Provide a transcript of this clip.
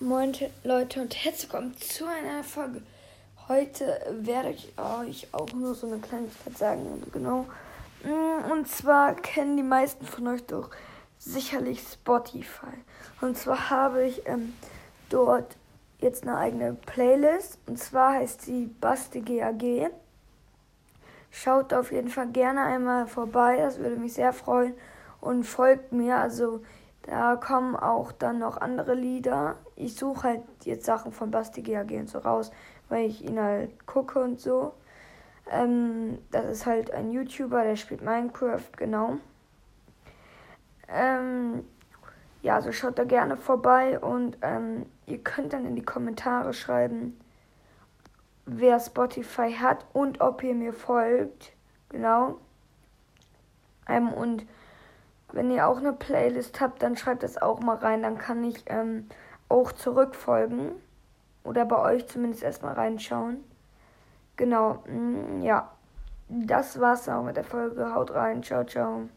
Moin Leute und herzlich willkommen zu einer Folge. Heute werde ich euch auch nur so eine Kleinigkeit sagen, genau. Mm, und zwar kennen die meisten von euch doch sicherlich Spotify. Und zwar habe ich ähm, dort jetzt eine eigene Playlist. Und zwar heißt sie Basti GAG. Schaut auf jeden Fall gerne einmal vorbei, das würde mich sehr freuen. Und folgt mir, also da kommen auch dann noch andere Lieder. Ich suche halt jetzt Sachen von Basti GAG und so raus, weil ich ihn halt gucke und so. Ähm, das ist halt ein YouTuber, der spielt Minecraft, genau. Ähm, ja, also schaut da gerne vorbei und ähm, ihr könnt dann in die Kommentare schreiben, wer Spotify hat und ob ihr mir folgt. Genau. Ähm, und wenn ihr auch eine Playlist habt, dann schreibt das auch mal rein. Dann kann ich ähm, auch zurückfolgen. Oder bei euch zumindest erstmal reinschauen. Genau, mm, ja. Das war's auch mit der Folge. Haut rein. Ciao, ciao.